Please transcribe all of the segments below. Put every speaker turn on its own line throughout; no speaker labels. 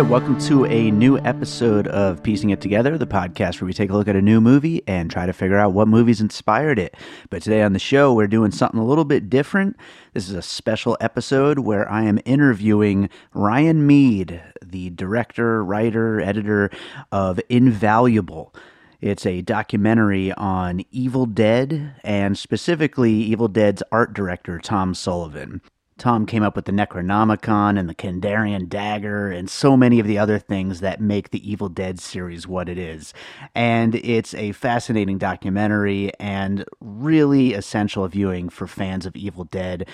right, welcome to a new episode of Piecing It Together, the podcast where we take a look at a new movie and try to figure out what movies inspired it. But today on the show, we're doing something a little bit different. This is a special episode where I am interviewing Ryan Meade, the director, writer, editor of Invaluable. It's a documentary on Evil Dead and specifically Evil Dead's art director, Tom Sullivan. Tom came up with the Necronomicon and the Kandarian dagger and so many of the other things that make the Evil Dead series what it is. And it's a fascinating documentary and really essential viewing for fans of Evil Dead.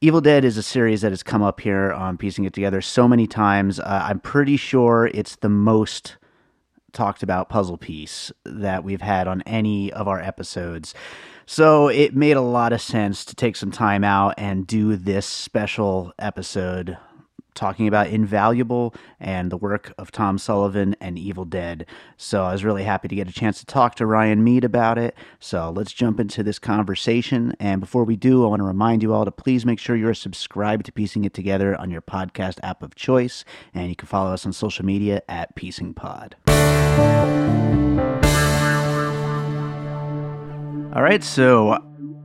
Evil Dead is a series that has come up here on Piecing It Together so many times. Uh, I'm pretty sure it's the most talked about puzzle piece that we've had on any of our episodes. So it made a lot of sense to take some time out and do this special episode talking about Invaluable and the work of Tom Sullivan and Evil Dead. So I was really happy to get a chance to talk to Ryan Meade about it. So let's jump into this conversation. And before we do, I want to remind you all to please make sure you're subscribed to Piecing It Together on your podcast app of choice. And you can follow us on social media at Piecing Pod. All right, so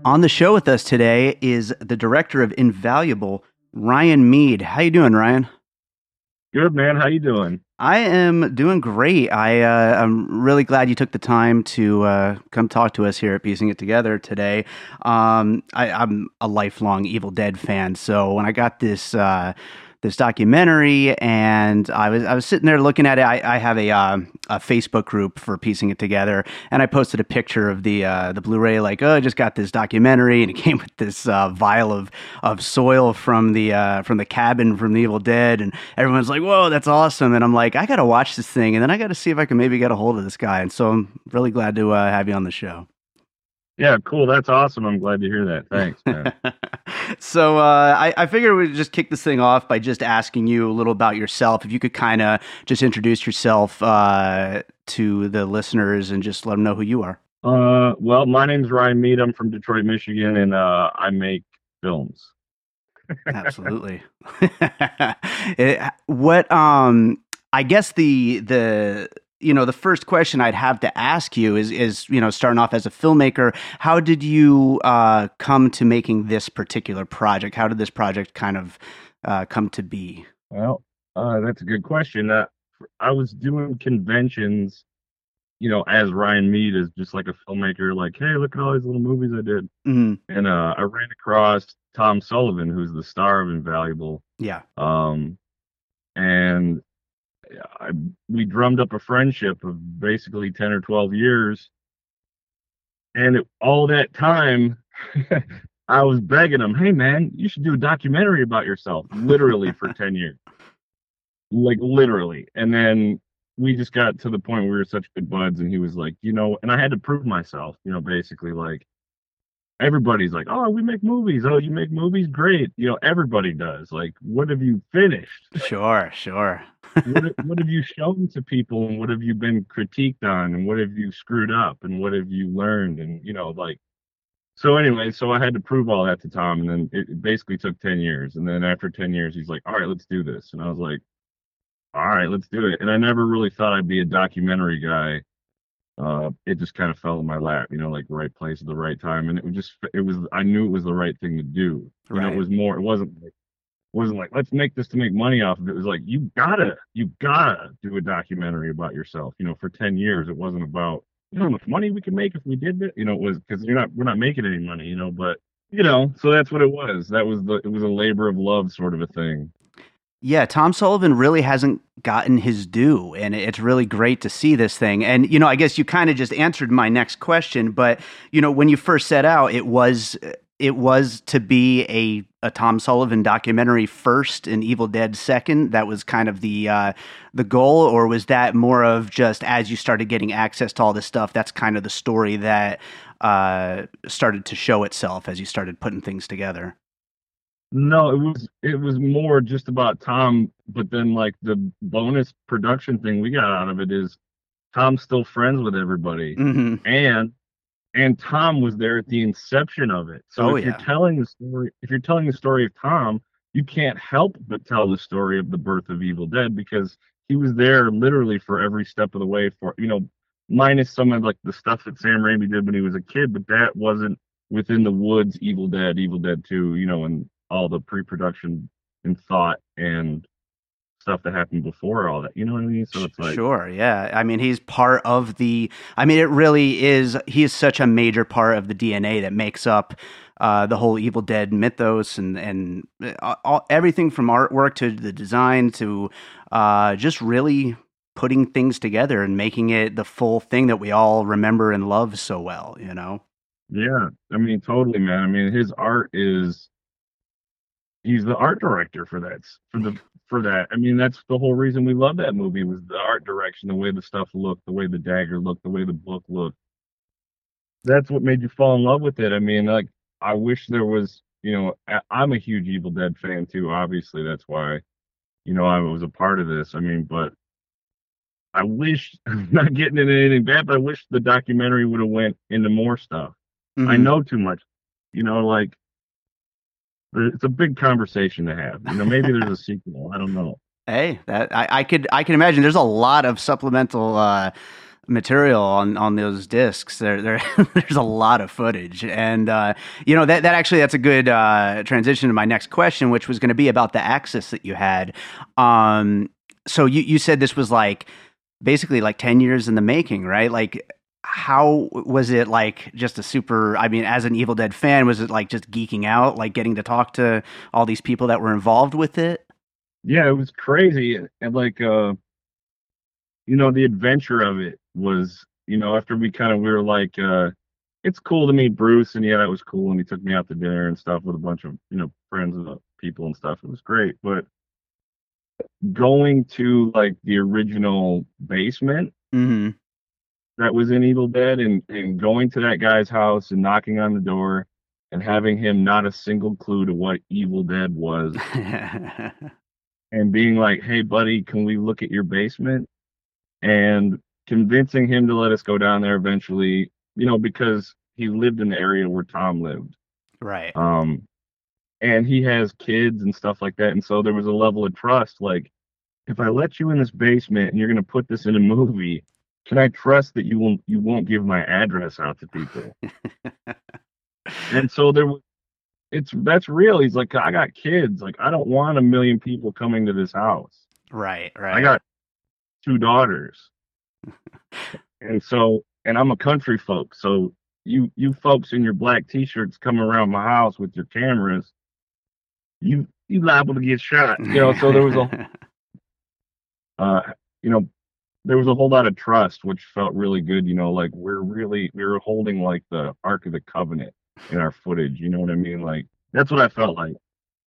on the show with us today is the director of Invaluable, Ryan Meade. How you doing, Ryan?
Good man. How you doing?
I am doing great. I uh, I'm really glad you took the time to uh, come talk to us here at Piecing It Together today. Um, I, am a lifelong Evil Dead fan, so when I got this. Uh, this documentary, and I was I was sitting there looking at it. I, I have a, uh, a Facebook group for piecing it together, and I posted a picture of the uh, the Blu-ray, like, oh, I just got this documentary, and it came with this uh, vial of of soil from the uh, from the cabin from the Evil Dead, and everyone's like, whoa, that's awesome, and I'm like, I gotta watch this thing, and then I gotta see if I can maybe get a hold of this guy, and so I'm really glad to uh, have you on the show.
Yeah, cool. That's awesome. I'm glad to hear that. Thanks, man.
so uh, I, I figured we'd just kick this thing off by just asking you a little about yourself. If you could kind of just introduce yourself uh, to the listeners and just let them know who you are.
Uh, well, my name's Ryan Meade. I'm from Detroit, Michigan, and uh, I make films.
Absolutely. it, what um I guess the the you know the first question I'd have to ask you is is you know starting off as a filmmaker, how did you uh, come to making this particular project? How did this project kind of uh, come to be?
Well, uh, that's a good question. Uh, I was doing conventions, you know, as Ryan Meade is just like a filmmaker. Like, hey, look at all these little movies I did, mm-hmm. and uh, I ran across Tom Sullivan, who's the star of Invaluable.
Yeah.
Um, and I, we drummed up a friendship of basically 10 or 12 years. And it, all that time, I was begging him, hey, man, you should do a documentary about yourself, literally for 10 years. Like, literally. And then we just got to the point where we were such good buds. And he was like, you know, and I had to prove myself, you know, basically, like, everybody's like, "Oh, we make movies. Oh, you make movies? Great." You know, everybody does. Like, what have you finished?
Sure, sure.
what, what have you shown to people, and what have you been critiqued on, and what have you screwed up, and what have you learned, and you know, like. So anyway, so I had to prove all that to Tom, and then it basically took ten years. And then after ten years, he's like, "All right, let's do this," and I was like, "All right, let's do it." And I never really thought I'd be a documentary guy uh, it just kind of fell in my lap, you know, like right place at the right time. And it was just, it was, I knew it was the right thing to do. You right. know, it was more, it wasn't like, wasn't like, let's make this to make money off of it. It was like, you gotta, you gotta do a documentary about yourself. You know, for 10 years, it wasn't about, you know, how much money we could make if we did it. You know, it was because you're not, we're not making any money, you know, but, you know, so that's what it was. That was the, it was a labor of love sort of a thing.
Yeah, Tom Sullivan really hasn't gotten his due, and it's really great to see this thing. And you know, I guess you kind of just answered my next question, but you know, when you first set out, it was it was to be a a Tom Sullivan documentary first and Evil Dead second. That was kind of the uh, the goal, or was that more of just as you started getting access to all this stuff? That's kind of the story that uh, started to show itself as you started putting things together.
No, it was it was more just about Tom, but then like the bonus production thing we got out of it is Tom's still friends with everybody, mm-hmm. and and Tom was there at the inception of it. So oh, if yeah. you're telling the story, if you're telling the story of Tom, you can't help but tell the story of the birth of Evil Dead because he was there literally for every step of the way for you know minus some of like the stuff that Sam Raimi did when he was a kid, but that wasn't within the woods. Evil Dead, Evil Dead Two, you know, and all the pre-production and thought and stuff that happened before all that. You know what I mean? So it's like
sure, yeah. I mean, he's part of the. I mean, it really is. He is such a major part of the DNA that makes up uh, the whole Evil Dead mythos and and uh, all, everything from artwork to the design to uh, just really putting things together and making it the full thing that we all remember and love so well. You know?
Yeah, I mean, totally, man. I mean, his art is. He's the art director for that for the for that. I mean, that's the whole reason we love that movie was the art direction, the way the stuff looked, the way the dagger looked, the way the book looked. That's what made you fall in love with it. I mean, like I wish there was, you know, I'm a huge Evil Dead fan too. Obviously, that's why, you know, I was a part of this. I mean, but I wish, not getting into anything bad, but I wish the documentary would have went into more stuff. Mm-hmm. I know too much, you know, like it's a big conversation to have. You know, maybe there's a sequel. I don't know.
Hey, that I, I could I can imagine. There's a lot of supplemental uh, material on on those discs. There, there there's a lot of footage, and uh, you know that that actually that's a good uh, transition to my next question, which was going to be about the access that you had. Um, so you you said this was like basically like ten years in the making, right? Like. How was it like just a super I mean as an Evil Dead fan was it like just geeking out like getting to talk to all these people that were involved with it?
Yeah, it was crazy and like uh you know the adventure of it was, you know, after we kind of we were like, uh, it's cool to meet Bruce, and yeah, that was cool, and he took me out to dinner and stuff with a bunch of you know friends and people and stuff. It was great, but going to like the original basement
mm-hmm.
That was in Evil Dead, and and going to that guy's house and knocking on the door and having him not a single clue to what Evil Dead was. and being like, "Hey, buddy, can we look at your basement?" And convincing him to let us go down there eventually, you know, because he lived in the area where Tom lived.
Right.
Um, and he has kids and stuff like that. And so there was a level of trust. Like, if I let you in this basement and you're going to put this in a movie, can I trust that you won't you won't give my address out to people? and so there was it's that's real. He's like, I got kids. Like, I don't want a million people coming to this house.
Right, right.
I got two daughters and so, and I'm a country folk. So you, you folks in your black t-shirts coming around my house with your cameras, you, you liable to get shot. You know, so there was a, uh, you know, there was a whole lot of trust, which felt really good. You know, like we're really, we were holding like the Ark of the Covenant in our footage. You know what I mean? Like that's what I felt like.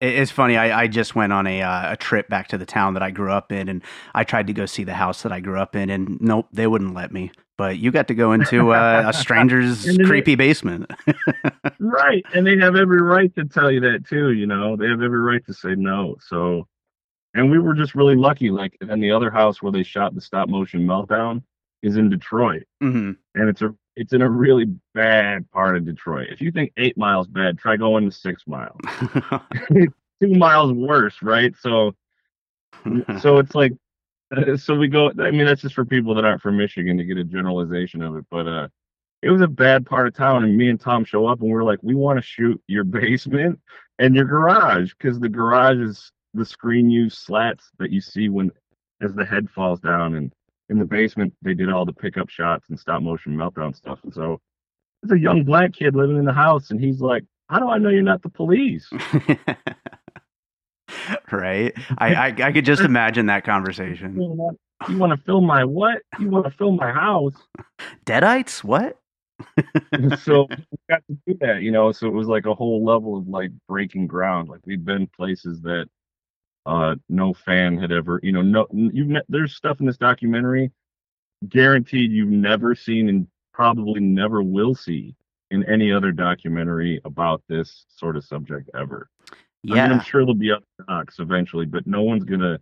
It's funny. I, I just went on a uh, a trip back to the town that I grew up in, and I tried to go see the house that I grew up in, and nope, they wouldn't let me. But you got to go into uh, a stranger's creepy
they,
basement.
right, and they have every right to tell you that too. You know, they have every right to say no. So, and we were just really lucky. Like, and the other house where they shot the stop motion meltdown is in Detroit,
mm-hmm.
and it's a it's in a really bad part of Detroit. If you think eight miles bad, try going to six miles. Two miles worse, right? So, so it's like, uh, so we go. I mean, that's just for people that aren't from Michigan to get a generalization of it. But uh, it was a bad part of town, and me and Tom show up, and we're like, we want to shoot your basement and your garage because the garage is the screen use slats that you see when as the head falls down and in the basement they did all the pickup shots and stop motion meltdown stuff. And so there's a young black kid living in the house, and he's like, "How do I know you're not the police?"
right. I, I, I could just imagine that conversation.
You want to film my what? You want to film my house?
Deadites? What?
so we got to do that, you know. So it was like a whole level of like breaking ground. Like we'd been places that uh, no fan had ever, you know, no, you've ne- there's stuff in this documentary guaranteed you've never seen and probably never will see in any other documentary about this sort of subject ever.
Yeah,
I mean, I'm sure there'll be other docs eventually, but no one's gonna.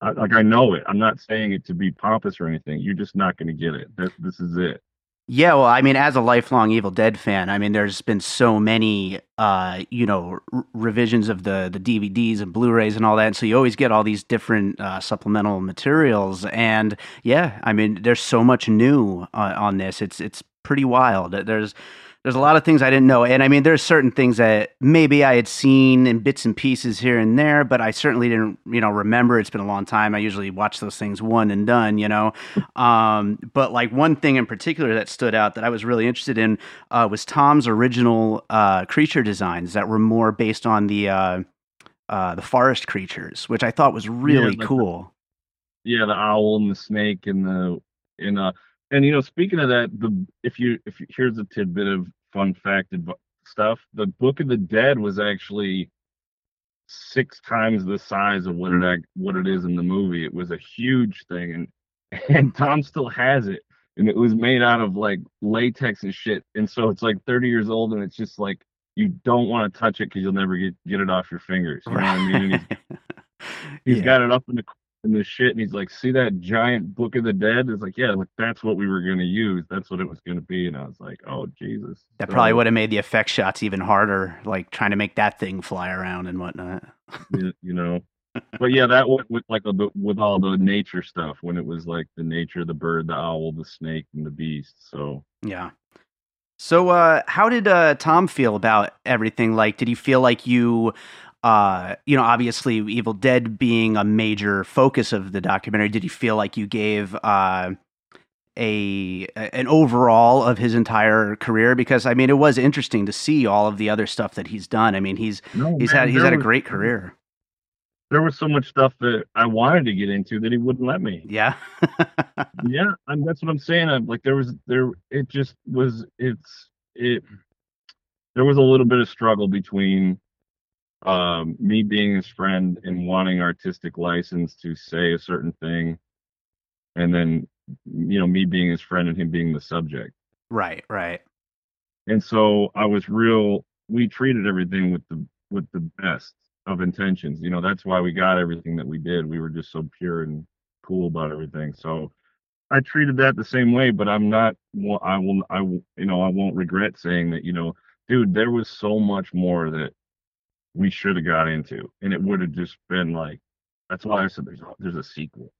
I, like I know it. I'm not saying it to be pompous or anything. You're just not gonna get it. This this is it.
Yeah, well, I mean, as a lifelong Evil Dead fan, I mean, there's been so many, uh, you know, r- revisions of the the DVDs and Blu-rays and all that, and so you always get all these different uh, supplemental materials. And yeah, I mean, there's so much new uh, on this. It's it's pretty wild. There's there's a lot of things I didn't know. And I mean, there's certain things that maybe I had seen in bits and pieces here and there, but I certainly didn't, you know, remember. It's been a long time. I usually watch those things one and done, you know. Um, but like one thing in particular that stood out that I was really interested in uh, was Tom's original uh, creature designs that were more based on the uh, uh the forest creatures, which I thought was really
yeah,
cool.
The, yeah, the owl and the snake and the and uh and you know speaking of that the if you if you, here's a tidbit of fun fact and stuff. The Book of the Dead was actually six times the size of what it what it is in the movie. It was a huge thing, and and Tom still has it, and it was made out of like latex and shit. And so it's like 30 years old, and it's just like you don't want to touch it because you'll never get get it off your fingers. You know what I mean? he's, he's yeah. got it up in the and this shit. And he's like, see that giant book of the dead? It's like, yeah, like that's what we were going to use. That's what it was going to be. And I was like, oh, Jesus.
That so, probably would have made the effect shots even harder, like trying to make that thing fly around and whatnot.
you, you know, but yeah, that went with like a, with all the nature stuff when it was like the nature, the bird, the owl, the snake, and the beast. So
yeah. So, uh, how did uh, Tom feel about everything? Like, did he feel like you uh, you know, obviously Evil Dead being a major focus of the documentary, did you feel like you gave uh, a an overall of his entire career? Because I mean, it was interesting to see all of the other stuff that he's done. I mean, he's no, he's man, had he's had a great career.
There was so much stuff that I wanted to get into that he wouldn't let me.
Yeah,
yeah, I'm, that's what I'm saying. I'm like, there was there, it just was. It's it. There was a little bit of struggle between um, me being his friend and wanting artistic license to say a certain thing, and then you know me being his friend and him being the subject.
Right, right.
And so I was real. We treated everything with the with the best of intentions. You know, that's why we got everything that we did. We were just so pure and cool about everything. So I treated that the same way, but I'm not. Well, I will. I will. You know, I won't regret saying that. You know, dude, there was so much more that we should have got into, and it would have just been like. That's why I said there's a, there's a sequel.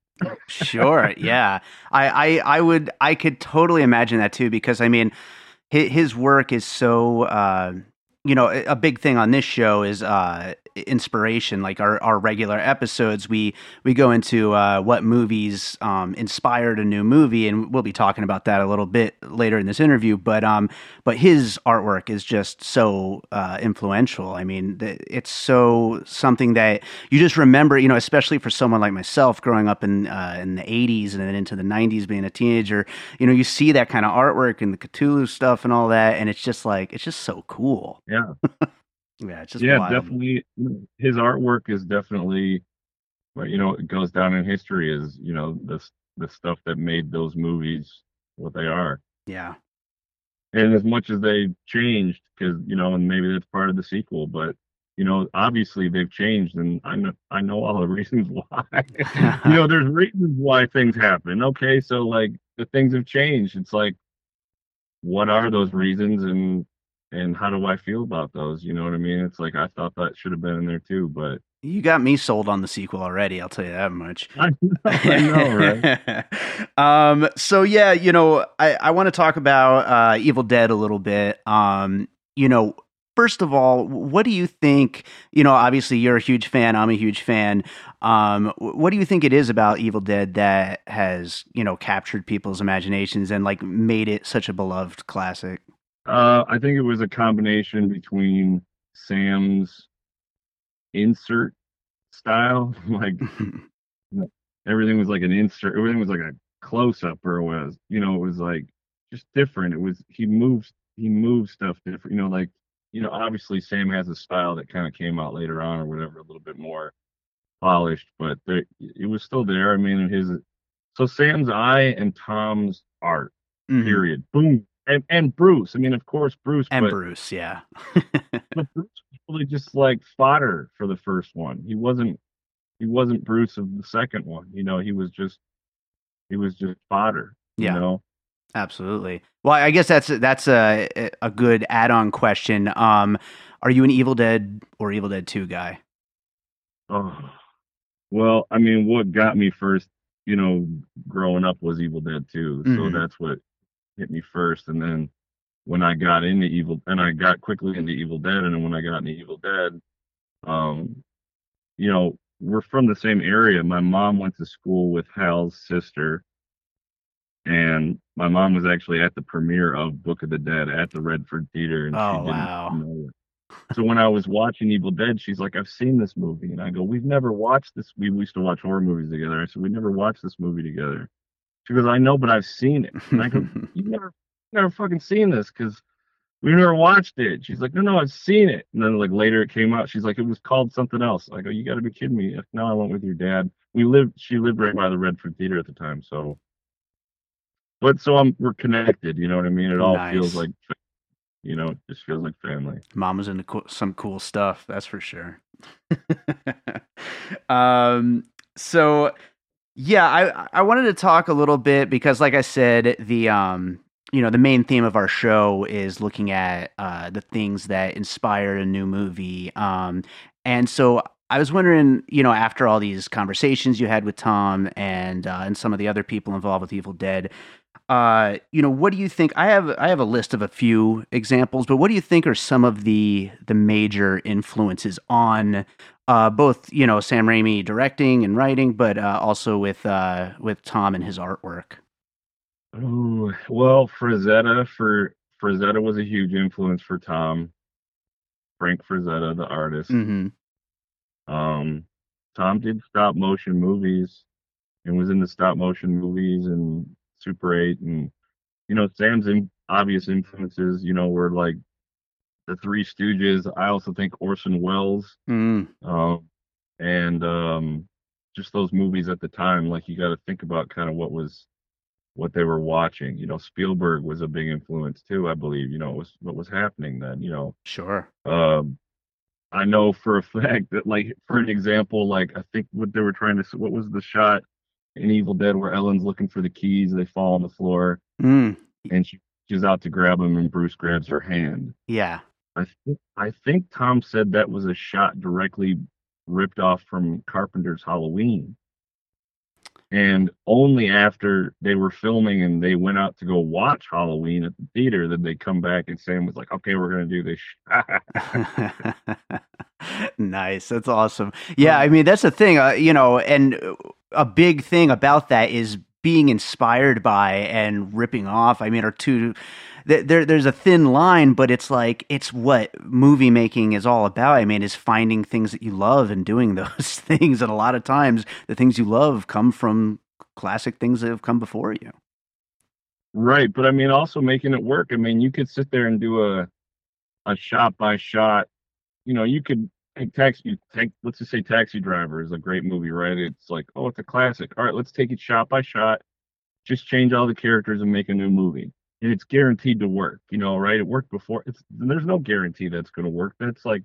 sure, yeah, I, I I would I could totally imagine that too because I mean, his, his work is so. Uh, you know, a big thing on this show is uh, inspiration like our, our regular episodes we we go into uh, what movies um, inspired a new movie and we'll be talking about that a little bit later in this interview but um but his artwork is just so uh, influential. I mean it's so something that you just remember you know especially for someone like myself growing up in uh, in the 80s and then into the 90s being a teenager you know you see that kind of artwork and the cthulhu stuff and all that and it's just like it's just so cool.
Yeah
Yeah, it's just
yeah,
wild.
definitely. His artwork is definitely, but you know, it goes down in history as you know the the stuff that made those movies what they are.
Yeah.
And as much as they changed, because you know, and maybe that's part of the sequel, but you know, obviously they've changed, and I know I know all the reasons why. you know, there's reasons why things happen. Okay, so like the things have changed. It's like, what are those reasons, and and how do I feel about those? You know what I mean? It's like I thought that should have been in there too, but
you got me sold on the sequel already. I'll tell you that much.
I know, I know right?
um, so yeah, you know, I, I want to talk about uh, Evil Dead a little bit. Um, you know, first of all, what do you think? You know, obviously you're a huge fan. I'm a huge fan. Um, what do you think it is about Evil Dead that has you know captured people's imaginations and like made it such a beloved classic?
Uh, I think it was a combination between Sam's insert style, like everything was like an insert, everything was like a close up, or it was, you know, it was like just different. It was he moves, he moves stuff different, you know, like you know, obviously Sam has a style that kind of came out later on or whatever, a little bit more polished, but there, it was still there. I mean, his so Sam's eye and Tom's art, mm-hmm. period. Boom, and and Bruce. I mean, of course, Bruce
and but, Bruce, yeah.
but Bruce was really just like fodder for the first one. He wasn't he wasn't Bruce of the second one. You know, he was just he was just fodder.
Yeah.
You know.
Absolutely. Well, I guess that's that's a a good add-on question. Um, are you an Evil Dead or Evil Dead Two guy?
Oh, well, I mean, what got me first, you know, growing up was Evil Dead 2. So
Mhm.
that's what hit me first. And then when I got into Evil, and I got quickly into Evil Dead, and then when I got into Evil Dead, um, you know, we're from the same area. My mom went to school with Hal's sister, and my mom was actually at the premiere of Book of the Dead at the Redford Theater, and
Oh,
she didn't
wow.
know it. So when I was watching Evil Dead, she's like, "I've seen this movie," and I go, "We've never watched this. We used to watch horror movies together." I said, "We never watched this movie together." She goes, "I know, but I've seen it." And I go, "You've never, never fucking seen this because we never watched it." She's like, "No, no, I've seen it." And then like later it came out. She's like, "It was called something else." I go, "You got to be kidding me!" No, I went with your dad. We lived. She lived right by the Redford Theater at the time, so. But so I'm we're connected. You know what I mean? It all feels like, you know, it just feels like family.
Mom was into cool, some cool stuff, that's for sure. um, so yeah, I I wanted to talk a little bit because, like I said, the um, you know, the main theme of our show is looking at uh, the things that inspired a new movie. Um, and so I was wondering, you know, after all these conversations you had with Tom and uh, and some of the other people involved with Evil Dead, uh, you know, what do you think? I have I have a list of a few examples, but what do you think are some of the the major influences on uh, both you know Sam Raimi directing and writing, but uh, also with uh, with Tom and his artwork?
Oh, well, Frazetta for Frazetta was a huge influence for Tom. Frank Frazetta, the artist.
hmm
Um, Tom did stop motion movies and was in the stop motion movies and Super 8 and you know Sam's in, obvious influences, you know, were like the Three Stooges. I also think Orson Welles,
mm
um, and um, just those movies at the time. Like you got to think about kind of what was what they were watching. You know, Spielberg was a big influence too. I believe. You know, was what was happening then. You know,
Sure.
um, I know for a fact that, like, for an example, like I think what they were trying to, what was the shot in Evil Dead where Ellen's looking for the keys, they fall on the floor,
Mm,
and she she's out to grab them, and Bruce grabs her hand.
yeah.
I think I think Tom said that was a shot directly ripped off from Carpenter's Halloween. And only after they were filming and they went out to go watch Halloween at the theater did they come back and Sam was like, "Okay, we're gonna do this."
nice. That's awesome. Yeah, I mean that's the thing, uh, you know, and a big thing about that is being inspired by and ripping off. I mean, are two there there's a thin line, but it's like it's what movie making is all about. I mean, is finding things that you love and doing those things and a lot of times the things you love come from classic things that have come before you.
Right, but I mean, also making it work. I mean, you could sit there and do a a shot by shot. You know, you could take taxi. Take let's just say Taxi Driver is a great movie, right? It's like, oh, it's a classic. All right, let's take it shot by shot. Just change all the characters and make a new movie, and it's guaranteed to work. You know, right? It worked before. It's there's no guarantee that's going to work. That's like,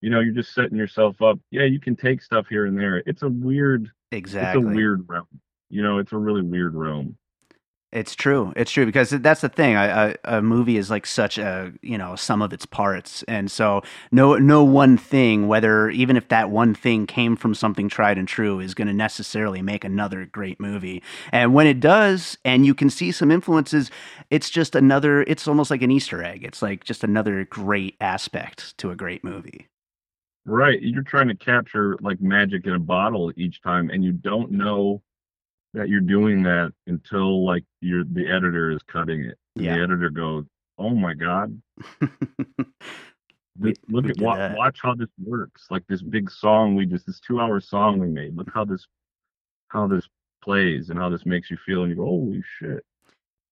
you know, you're just setting yourself up. Yeah, you can take stuff here and there. It's a weird.
Exactly.
It's a weird realm. You know, it's a really weird realm.
It's true. It's true because that's the thing. A, a, a movie is like such a you know sum of its parts, and so no no one thing, whether even if that one thing came from something tried and true, is going to necessarily make another great movie. And when it does, and you can see some influences, it's just another. It's almost like an Easter egg. It's like just another great aspect to a great movie.
Right. You're trying to capture like magic in a bottle each time, and you don't know that you're doing that until like you're the editor is cutting it.
Yeah.
The editor goes, "Oh my god,
We-
look
we
at
did
wa-
that.
watch how this works. Like this big song we just this two hour song we made. Look how this how this plays and how this makes you feel." And you go, "Holy shit!"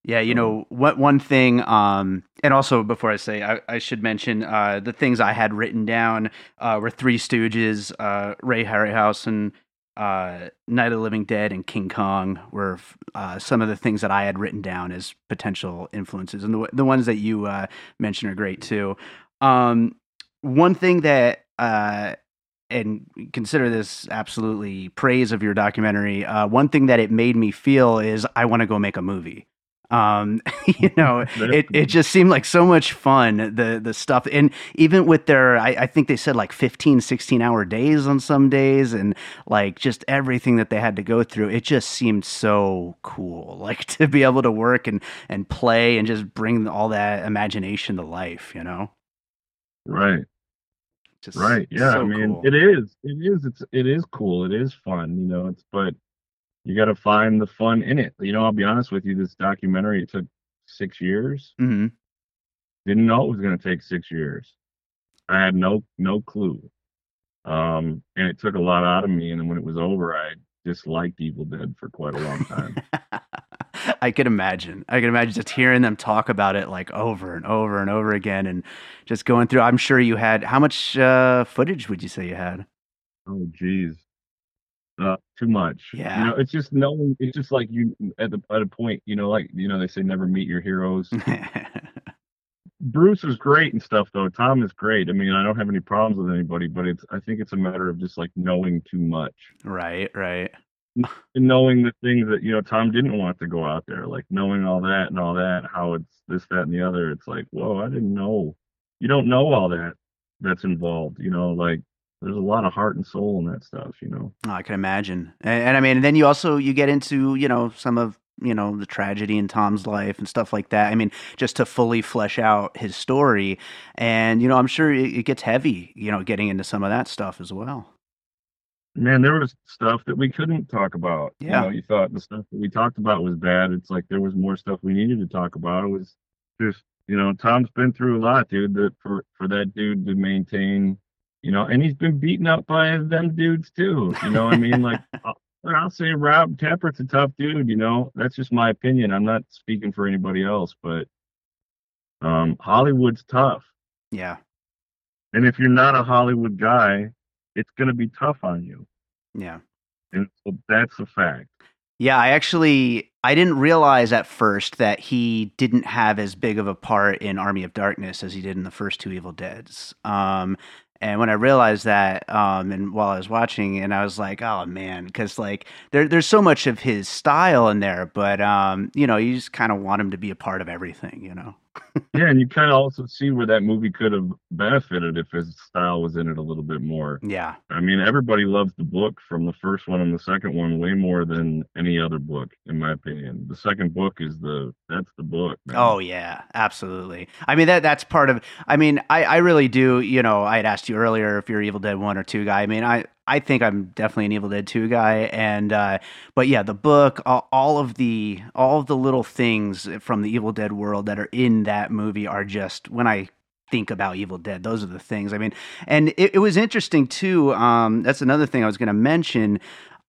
Yeah, you know, what one thing, um, and also before I say, I, I should mention uh, the things I had written down uh, were Three Stooges, uh, Ray Harryhausen, uh, Night of Living Dead, and King Kong were uh, some of the things that I had written down as potential influences, and the the ones that you uh, mentioned are great too. Um, one thing that uh, and consider this absolutely praise of your documentary. Uh, one thing that it made me feel is I want to go make a movie. Um, you know, it, it just seemed like so much fun, the, the stuff. And even with their, I, I think they said like 15, 16 hour days on some days and like just everything that they had to go through. It just seemed so cool, like to be able to work and, and play and just bring all that imagination to life, you know?
Right.
Just
Right. Yeah.
so
I mean,
cool.
it is. It is. It's. It is cool. It is fun. You know. It's. But you got to find the fun in it. You know. I'll be honest with you. This documentary it took six years.
hmm
Didn't know it was going to take six years. I had no no clue. Um, and it took a lot out of me. And when it was over, I disliked Evil Dead for quite a long time.
I could imagine. I could imagine just hearing them talk about it like over and over and over again and just going through. I'm sure you had how much uh, footage would you say you had?
oh, geez. Uh, too much.
Yeah.
You know, it's just knowing. It's just like you at the at a point. You know, like you know, they say never meet your heroes. Bruce is great and stuff though. Tom is great. I mean, I don't have any problems with anybody, but it's I think it's a matter of just like knowing too much.
right, right.
And knowing the things that, you know, Tom didn't want to go out there, like knowing all that and all that, how it's this, that, and the other. It's like, whoa, I didn't know. You don't know all that that's involved, you know, like there's a lot of heart and soul in that stuff, you know.
Oh, I can imagine. And, and I mean, and then you also you get into you know some of you know the tragedy in Tom's life and stuff like that. I mean, just to fully flesh out his story, and you know, I'm sure it, it gets heavy. You know, getting into some of that stuff as well.
Man, there was stuff that we couldn't talk about.
Yeah.
You know, you thought the stuff that we talked about was bad. It's like there was more stuff we needed to talk about. It was just, you know, Tom's been through a lot, dude, that for for that dude to maintain, you know, and he's been beaten up by them dudes too. You know what I mean? Like I'll, I'll say Rob Tapert's a tough dude, you know. That's just my opinion. I'm not speaking for anybody else, but um Hollywood's tough.
Yeah,
And if you're not a Hollywood guy, it's gonna be tough on you.
yeah.
And so that's a fact.
Yeah, I actually I didn't realize at first that he didn't have as big of a part in Army of Darkness as he did in the first two Evil Deads. Um, and when I realized that, um, and while I was watching, and I was like, oh man, because like there there's so much of his style in there, but um, you know, you just kind of want him to be a part of everything, you know.
Yeah, and you kind of also see where that movie could have benefited if his style was in it a little bit more.
Yeah,
I mean, everybody loves the book from the first one and the second one way more than any other book, in my opinion. The second book is the that's the book. Man.
Oh yeah, absolutely. I mean that that's part of. I mean, I I really do. You know, I had asked you earlier if you're Evil Dead one or two guy. I mean, I I think I'm definitely an Evil Dead two guy. And uh, but yeah, the book, all, of the all of the little things from the Evil Dead world that are in that movie are just when I think about Evil Dead, those are the things. I mean, and it, it was interesting too. Um, that's another thing I was going to mention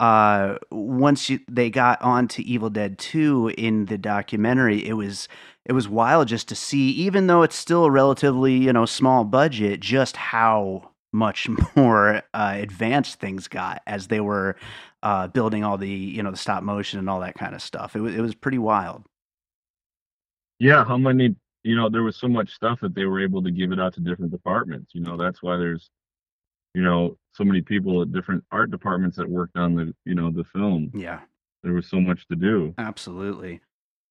uh, once you, they got onto Evil Dead 2 in the documentary, it was it was wild just to see, even though it's still a relatively you know small budget, just how much more uh, advanced things got as they were uh, building all the you know the stop motion and all that kind of stuff. It was it was pretty wild.
Yeah, how many? You know, there was so much stuff that they were able to give it out to different departments. You know, that's why there's, you know, so many people at different art departments that worked on the, you know, the film.
Yeah,
There was so much to do.
absolutely.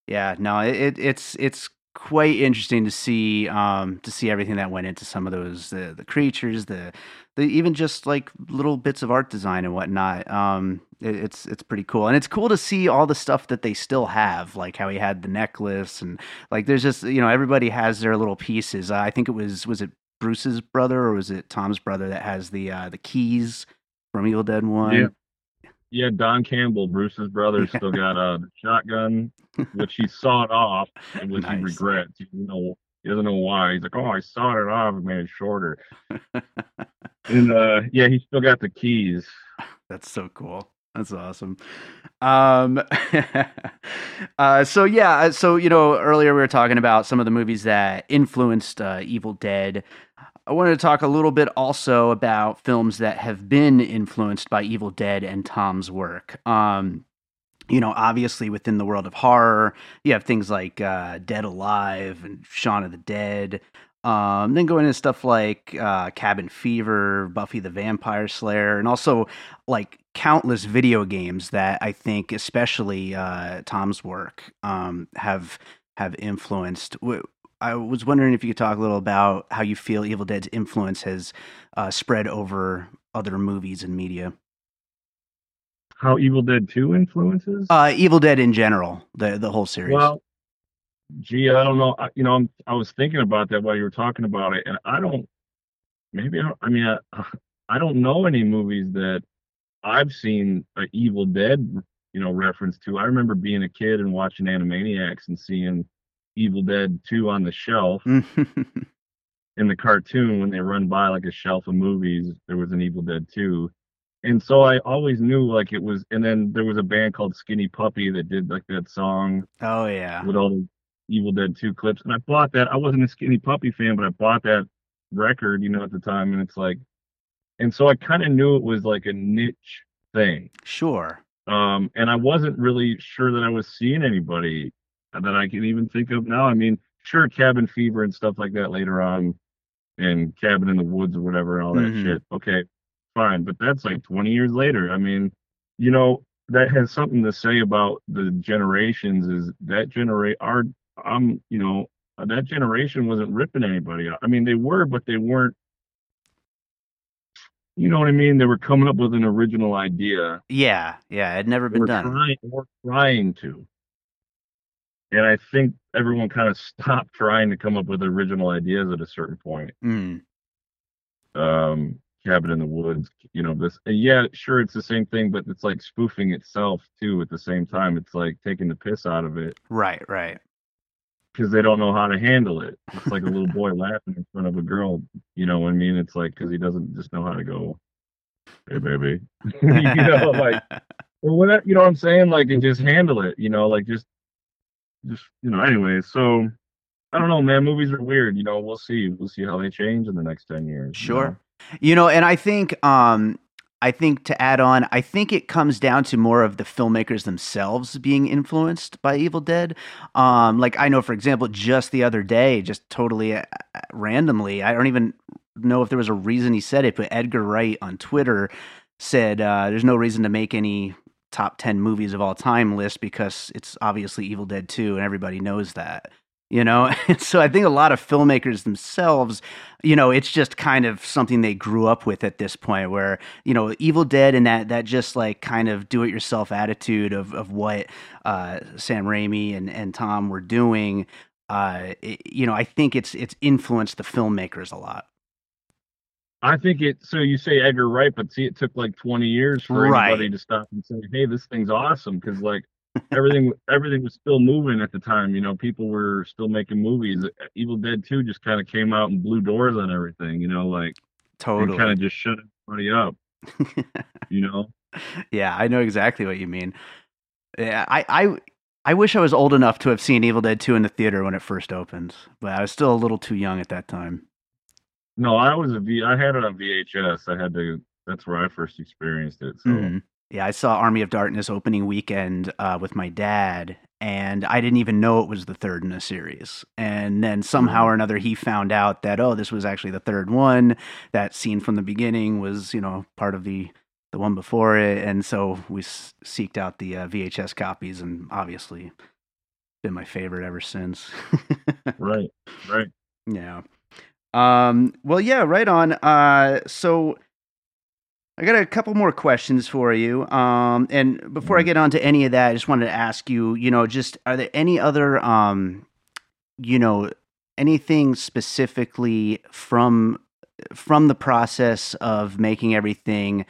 Yeah, no, it, it it's it's quite interesting to see um to see everything that went into some of those the the creatures the the even just like little bits of art design and whatnot um it, it's it's pretty cool and it's cool to see all the stuff that they still have like how he had the necklace and like there's just you know everybody has their little pieces uh, i think it was was it bruce's brother or was it tom's brother that has the uh the keys from evil dead 1
Yeah. Yeah, Don Campbell, Bruce's brother, still got a shotgun, which he sawed off, and which he regrets. He doesn't know he doesn't know why. He's like, oh, I sawed it off and made it shorter. and uh, yeah, he still got the keys.
That's so cool. That's awesome. Um, uh, so yeah, uh, so you know, earlier we were talking about some of the movies that influenced uh, Evil Dead. I wanted to talk a little bit also about films that have been influenced by Evil Dead and Tom's work. Um, you know, obviously within the world of horror, you have things like uh, Dead Alive and Shaun of the Dead. Um, then going into stuff like uh, Cabin Fever, Buffy the Vampire Slayer, and also like countless video games that I think, especially uh, Tom's work, um, have have influenced. I was wondering if you could talk a little about how you feel Evil Dead's influence has uh, spread over other movies and media.
How Evil Dead Two influences?
Uh, Evil Dead in general, the the whole series.
Well, gee, I don't know. I, you know, I'm, I was thinking about that while you were talking about it, and I don't. Maybe I, I mean, I, I don't know any movies that I've seen a Evil Dead, you know, reference to. I remember being a kid and watching Animaniacs and seeing Evil Dead 2 on the shelf in the cartoon when they run by like a shelf of movies. There was an Evil Dead 2. And so I always knew like it was, and then there was a band called Skinny Puppy that did like that song.
Oh yeah,
with all the Evil Dead 2 clips. And I bought that. I wasn't a Skinny Puppy fan, but I bought that record, you know, at the time. And it's like, and so I kind of knew it was like a niche thing.
Sure.
Um, and I wasn't really sure that I was seeing anybody that I can even think of now. I mean, sure, Cabin Fever and stuff like that later on, and Cabin in the Woods or whatever, and all that mm-hmm. shit. Okay, fine, but that's like 20 years later. I mean, you know, that has something to say about the generations. Is that generate our I'm, you know, that generation wasn't ripping anybody. I mean, they were, but they weren't. You know what I mean? They were coming up with an original idea.
Yeah, yeah, it had never been done.
Trying, or trying to and I think everyone kind of stopped trying to come up with original ideas at a certain point.
Mm.
Um, Cabin in the Woods, you know, this, yeah, sure, it's the same thing, but it's like spoofing itself too at the same time. It's like taking the piss out of it.
Right, right.
Because they don't know how to handle it. It's like a little boy laughing in front of a girl, you know what I mean? It's like, because he doesn't just know how to go, hey, baby. you know, like, or whatever, you know what I'm saying? Like, and just handle it, you know, like just just you know, anyway, so I don't know, man. Movies are weird. You know, we'll see. We'll see how they change in the next ten years.
Sure. You know, you know and I think um I think to add on, I think it comes down to more of the filmmakers themselves being influenced by Evil Dead. Um, like I know, for example, just the other day, just totally uh, randomly, I don't even know if there was a reason he said it, but Edgar Wright on Twitter said uh, there's no reason to make any top 10 movies of all time list because it's obviously Evil Dead 2 and everybody knows that. You know, and so I think a lot of filmmakers themselves, you know, it's just kind of something they grew up with at this point where, you know, Evil Dead and that that just like kind of do it yourself attitude of of what uh, Sam Raimi and, and Tom were doing. Uh, it, you know, I think it's it's influenced the filmmakers a lot.
I think it. So you say Edgar Wright, but see, it took like 20 years for right. anybody to stop and say, "Hey, this thing's awesome," because like everything, everything was still moving at the time. You know, people were still making movies. Evil Dead 2 just kind of came out and blew doors on everything. You know, like
totally
kind of just shut everybody up. you know.
Yeah, I know exactly what you mean. Yeah, I, I I wish I was old enough to have seen Evil Dead 2 in the theater when it first opened, but I was still a little too young at that time.
No, I was a V. I had it on VHS. I had to. That's where I first experienced it. So. Mm-hmm.
Yeah, I saw Army of Darkness opening weekend uh, with my dad, and I didn't even know it was the third in a series. And then somehow mm-hmm. or another, he found out that oh, this was actually the third one. That scene from the beginning was, you know, part of the the one before it, and so we s- seeked out the uh, VHS copies, and obviously, been my favorite ever since.
right, right.
Yeah. Um, well, yeah, right on. Uh, so I got a couple more questions for you. Um, and before I mm-hmm. get on to any of that, I just wanted to ask you, you know, just are there any other, um, you know, anything specifically from from the process of making everything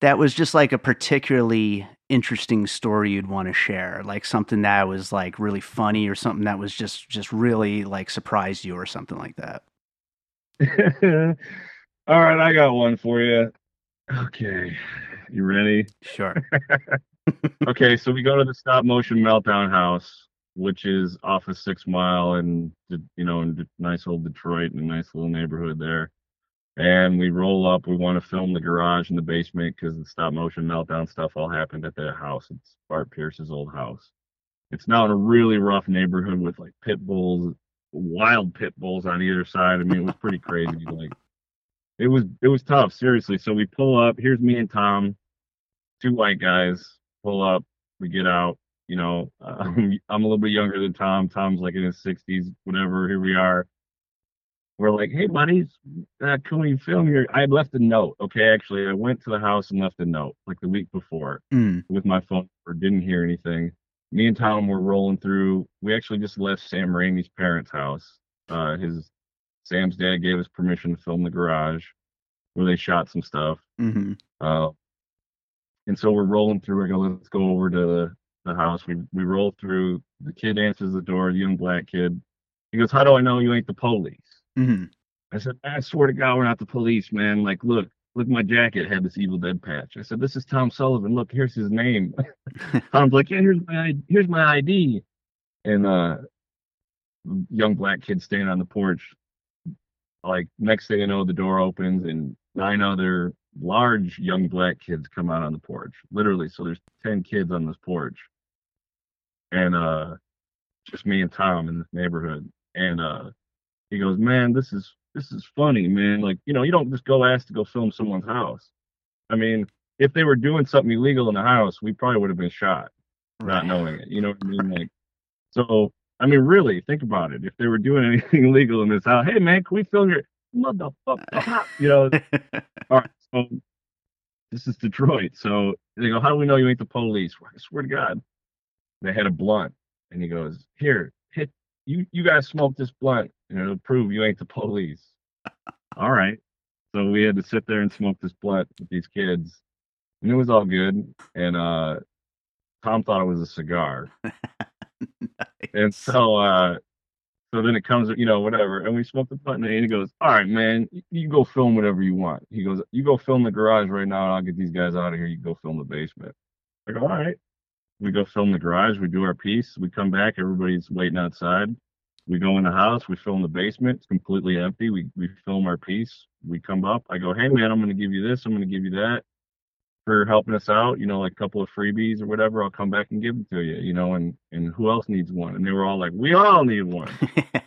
that was just like a particularly interesting story you'd want to share like something that was like really funny or something that was just just really like surprised you or something like that
All right, I got one for you. Okay, you ready?
Sure.
okay, so we go to the stop motion meltdown house, which is off of Six Mile and you know in nice old Detroit, in a nice little neighborhood there. And we roll up. We want to film the garage and the basement because the stop motion meltdown stuff all happened at that house. It's Bart Pierce's old house. It's now in a really rough neighborhood with like pit bulls wild pit bulls on either side. I mean, it was pretty crazy. Like it was it was tough, seriously. So we pull up. Here's me and Tom. two white guys pull up. We get out. You know, um, I'm a little bit younger than Tom. Tom's like in his 60s, whatever. Here we are. We're like, hey, buddies, uh, can we film your? I had left a note. Okay, actually, I went to the house and left a note like the week before
Mm.
with my phone or didn't hear anything. Me and Tom were rolling through. We actually just left Sam Raimi's parents' house. Uh, his Sam's dad gave us permission to film the garage where they shot some stuff.
hmm
Uh, and so we're rolling through. I go, let's go over to the, the house. We we roll through. The kid answers the door. The young black kid. He goes, "How do I know you ain't the police?"
hmm
I said, I swear to God, we're not the police, man. Like, look, look, my jacket had this Evil Dead patch. I said, this is Tom Sullivan. Look, here's his name. Tom's like, yeah, here's my here's my ID. And uh, young black kid standing on the porch. Like next thing I know, the door opens and nine other large young black kids come out on the porch. Literally, so there's ten kids on this porch, and uh, just me and Tom in this neighborhood. And uh, he goes, man, this is this is funny, man. Like, you know, you don't just go ask to go film someone's house. I mean, if they were doing something illegal in the house, we probably would have been shot, not knowing it. You know what I mean? Like, so I mean, really, think about it. If they were doing anything illegal in this house, hey man, can we film your motherfucker? You know, all right. So this is Detroit. So they go, how do we know you ain't the police? I swear to God, they had a blunt, and he goes, here, hit you. You guys smoke this blunt, and it'll prove you ain't the police. all right. So we had to sit there and smoke this blunt with these kids, and it was all good. And uh, Tom thought it was a cigar. And so, uh, so then it comes, you know, whatever. And we smoke the blunt, and he goes, "All right, man, you, you go film whatever you want." He goes, "You go film the garage right now, and I'll get these guys out of here. You go film the basement." I go, "All right." We go film the garage. We do our piece. We come back. Everybody's waiting outside. We go in the house. We film the basement. It's completely empty. We we film our piece. We come up. I go, "Hey, man, I'm going to give you this. I'm going to give you that." For helping us out, you know, like a couple of freebies or whatever, I'll come back and give them to you, you know, and and who else needs one? And they were all like, we all need one.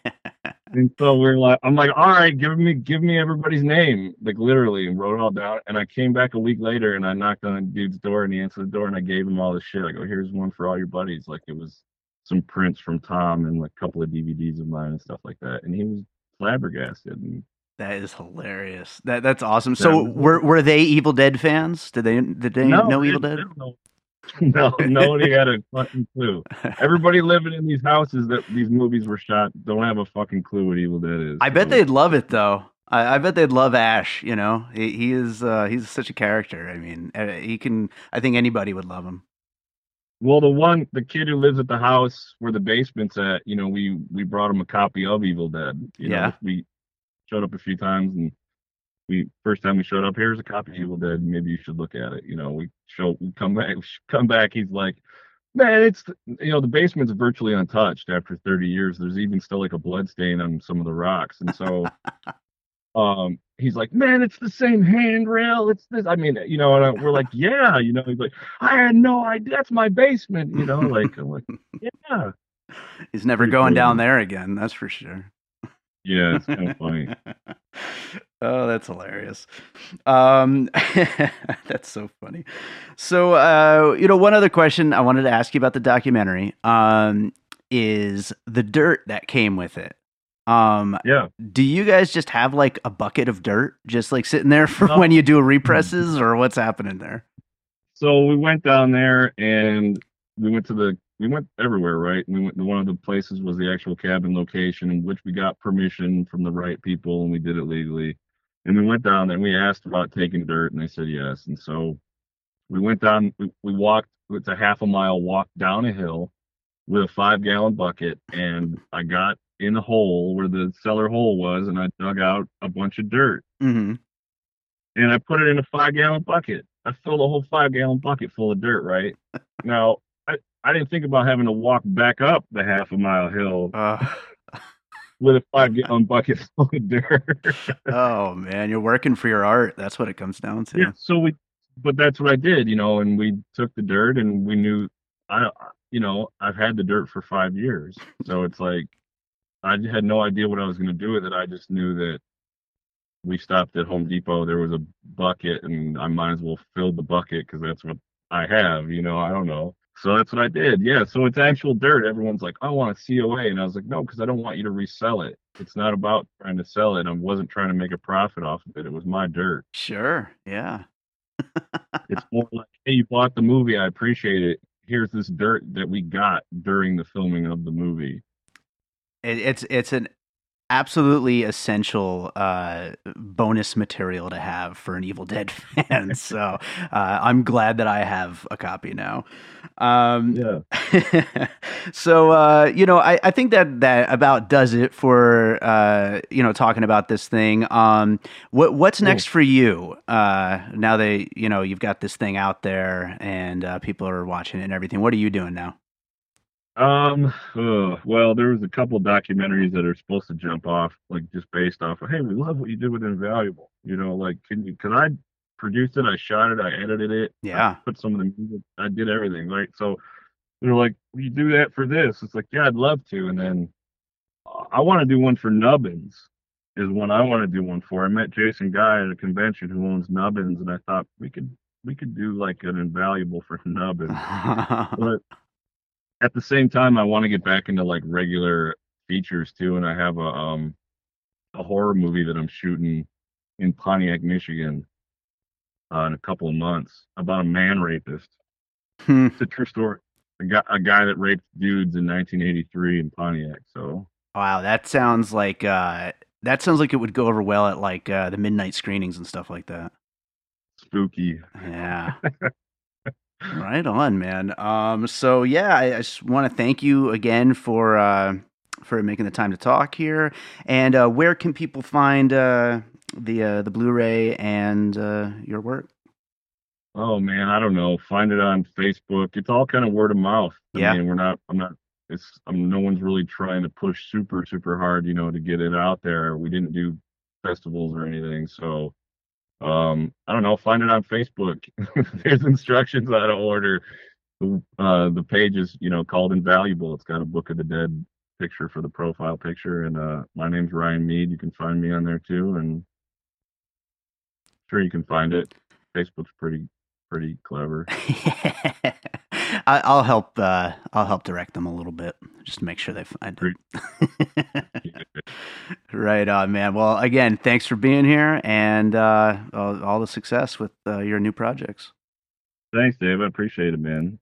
and so we're like, I'm like, all right, give me give me everybody's name, like literally, and wrote it all down. And I came back a week later and I knocked on the dude's door and he answered the door and I gave him all this shit. I go, oh, here's one for all your buddies. Like it was some prints from Tom and like a couple of DVDs of mine and stuff like that. And he was flabbergasted. And
That is hilarious. That that's awesome. So were were they Evil Dead fans? Did they did they know
they-
Evil Dead?
don't. No, nobody had a fucking clue. Everybody living in these houses that these movies were shot don't have a fucking clue what Evil Dead is.
I bet they'd love it though. I, I bet they'd love Ash. You know, he, he is uh, he's such a character. I mean, uh, he can. I think anybody would love him.
Well, the one, the kid who lives at the house where the basement's at, you know, we we brought him a copy of Evil Dead. You know,
Yeah.
we showed up a few times, and we first time we showed up, here's a copy of Evil Dead. Maybe you should look at it. You know, we show, we come back, we come back. He's like, man, it's you know, the basement's virtually untouched after 30 years. There's even still like a blood stain on some of the rocks, and so. Um, he's like, man, it's the same handrail. It's this. I mean, you know, and I, we're like, yeah, you know. He's like, I had no idea. That's my basement. You know, like, I'm like, yeah,
He's never going down there again. That's for sure.
Yeah. It's kind of funny.
oh, that's hilarious. Um, that's so funny. So, uh, you know, one other question I wanted to ask you about the documentary um, is the dirt that came with it. Um,
Yeah.
do you guys just have like a bucket of dirt just like sitting there for
No.
when you do represses or what's happening there?
So we went down there and we went to the we went everywhere, right? And we went to one of the places was the actual cabin location in which we got permission from the right people and we did it legally. And we went down there and we asked about taking dirt and they said yes. And so we went down we, we walked it's a half a mile walk down a hill with a five gallon bucket and I got in a hole where the cellar hole was and I dug out a bunch of dirt
hmm
and I put it in a five gallon bucket. I filled a whole five gallon bucket full of dirt, right? now, I, I didn't think about having to walk back up the half a mile hill
Uh,
with a five gallon bucket full of dirt.
oh man, you're working for your art. That's what it comes down to.
yeah, so we, but that's what I did, you know, and we took the dirt and we knew, I, you know, I've had the dirt for five years. So it's like, I had no idea what I was going to do with it. I just knew that we stopped at Home Depot. There was a bucket, and I might as well fill the bucket because that's what I have. You know, I don't know. So that's what I did. Yeah. So it's actual dirt. Everyone's like, I want a COA. And I was like, no, because I don't want you to resell it. It's not about trying to sell it. I wasn't trying to make a profit off of it. It was my dirt.
Sure. Yeah.
it's more like, hey, you bought the movie. I appreciate it. Here's this dirt that we got during the filming of the movie.
It, it's it's an absolutely essential uh, bonus material to have for an Evil Dead fan. so uh, I'm glad that I have a copy now. Um,
yeah.
so uh, you know, I, I think that that about does it for uh, you know talking about this thing. Um, what what's next for you uh, now that you know you've got this thing out there and uh, people are watching it and everything? What are you doing now?
Um, uh, well, there was a couple documentaries that are supposed to jump off, like just based off of, hey, we love what you did with Invaluable. You know, like, can you, cause I produced it, I shot it, I edited it,
yeah,
put some of the music, I did everything, right? So they're like, will you do that for this? It's like, yeah, I'd love to. And then uh, I want to do one for Nubbins is one I want to do one for. I met Jason Guy at a convention who owns Nubbins, and I thought we could we could do like an invaluable for Nubbins. but at the same time, I want to get back into like regular features too, and I have a um a horror movie that I'm shooting in Pontiac, Michigan, uh, in a couple of months about a man rapist.
Hmm.
It's a true story. A guy, a guy that raped dudes in 1983 in Pontiac. So
wow, that sounds like uh, that sounds like it would go over well at like uh, the midnight screenings and stuff like that.
Spooky.
Yeah. right on, man. Um, so yeah, I, I just want to thank you again for uh, for making the time to talk here. And uh, where can people find uh, the uh, the Blu-ray and uh, your work?
Oh man, I don't know. Find it on Facebook. It's all kind of word of mouth. I
Yeah.
mean, we're not. I'm not. It's. I'm. No one's really trying to push super super hard. You know, to get it out there. We didn't do festivals or anything. So, um, I don't know. Find it on Facebook. There's instructions on how to order. The uh, the page is you know called Invaluable. It's got a Book of the Dead picture for the profile picture, and uh, my name's Ryan Meade. You can find me on there too, and sure you can find it. Facebook's pretty pretty clever.
I, I'll help. Uh, I'll help direct them a little bit, just to make sure they find it. right on, man. Well, again, thanks for being here, and uh, all, all the success with uh, your new projects.
Thanks, Dave. I appreciate it, man.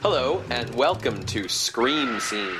Hello, and welcome to Scream Scene,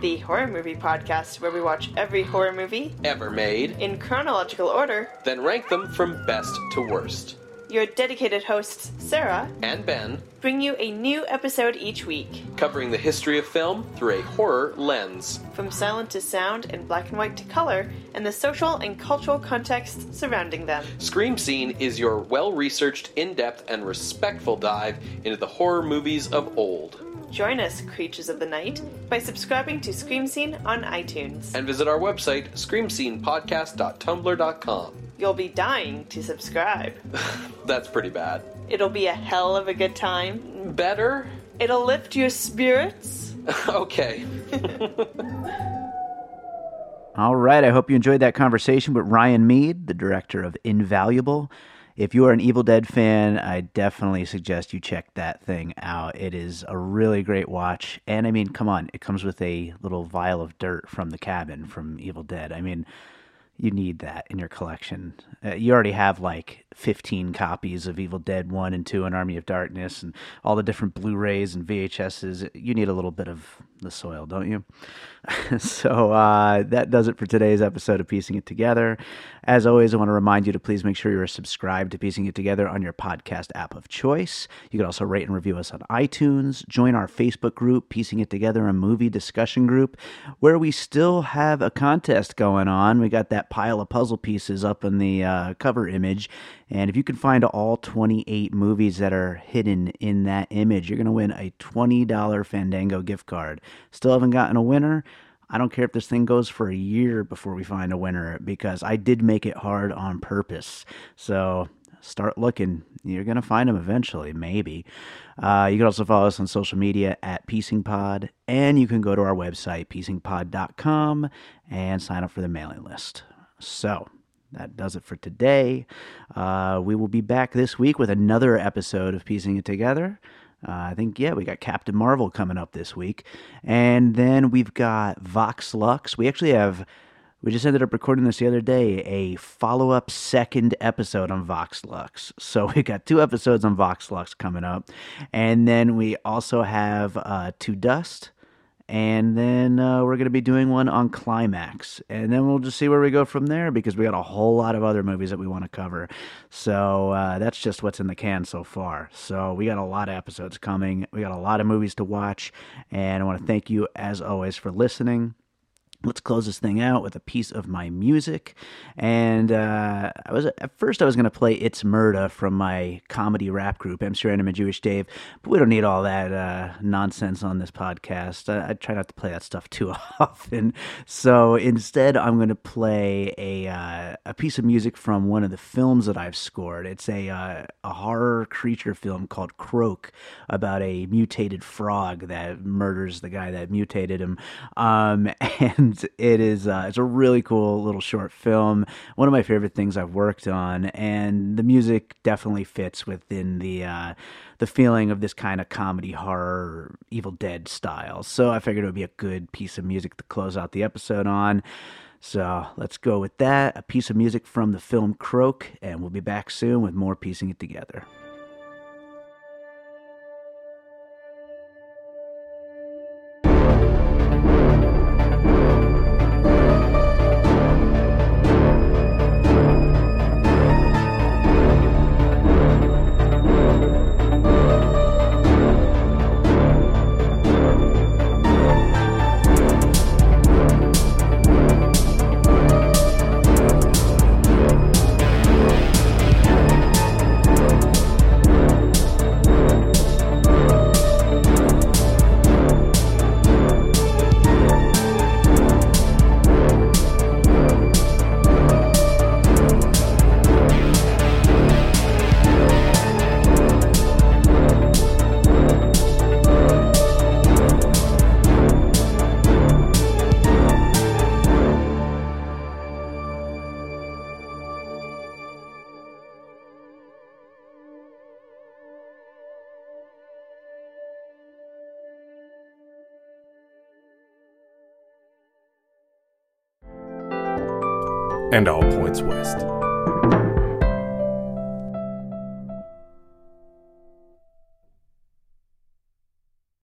the horror movie podcast where we watch every horror movie
ever made,
in chronological order.
then rank them from best to worst.
Your dedicated hosts, Sarah,
And Ben,
bring you a new episode each week.
covering the history of film through a horror lens.
From silent to sound and black and white to color, and the social and cultural context surrounding them.
Scream Scene is your well researched, in depth, and respectful dive into the horror movies of old.
Join us, creatures of the night, by subscribing to Scream Scene on iTunes.
And visit our website, screamscenepodcast.tumblr.com.
You'll be dying to subscribe.
That's pretty bad.
It'll be a hell of a good time.
Better?
It'll lift your spirits.
okay.
All right. I hope you enjoyed that conversation with Ryan Meade, the director of Invaluable. If you are an Evil Dead fan, I definitely suggest you check that thing out. It is a really great watch. And I mean, come on, it comes with a little vial of dirt from the cabin from Evil Dead. I mean, you need that in your collection. Uh, you already have like 15 copies of Evil Dead 1 and 2 and Army of Darkness and all the different Blu rays and VHSs. You need a little bit of the soil, don't you? so uh, that does it for today's episode of Piecing It Together. As always, I want to remind you to please make sure you're subscribed to Piecing It Together on your podcast app of choice. You can also rate and review us on iTunes. Join our Facebook group, Piecing It Together, a movie discussion group, where we still have a contest going on. We got that pile of puzzle pieces up in the uh, cover image. And if you can find all 28 movies that are hidden in that image, you're going to win a $20 Fandango gift card. Still haven't gotten a winner. I don't care if this thing goes for a year before we find a winner because I did make it hard on purpose. So start looking. You're going to find them eventually, maybe. Uh, you can also follow us on social media at PiecingPod, and you can go to our website, piecingpod.com, and sign up for the mailing list. So that does it for today. Uh, we will be back this week with another episode of Piecing It Together. Uh, I think, yeah, we got Captain Marvel coming up this week. And then we've got Vox Lux. We actually have, we just ended up recording this the other day, a follow up second episode on Vox Lux. So we got two episodes on Vox Lux coming up. And then we also have uh, To Dust and then uh, we're going to be doing one on climax and then we'll just see where we go from there because we got a whole lot of other movies that we want to cover. So uh, that's just what's in the can so far. So we got a lot of episodes coming. We got a lot of movies to watch and i want to thank you as always for listening let's close this thing out with a piece of my music. And uh, i was at first i was going to play it's murda from my comedy rap group i'm random and jewish dave but we don't need all that uh, nonsense on this podcast. I, I, try not to play that stuff too often. So instead i'm going to play a, uh, a piece of music from one of the films that i've scored. It's a, uh, a horror creature film called croak about a mutated frog that murders the guy that mutated him. Um, and and it is uh, it's a really cool little short film. One of my favorite things I've worked on, and the music definitely fits within the uh, the feeling of this kind of comedy horror Evil Dead style. So I figured it would be a good piece of music to close out the episode on. So let's go with that. A piece of music from the film Croak, and we'll be back soon with more piecing it together.
And all points west.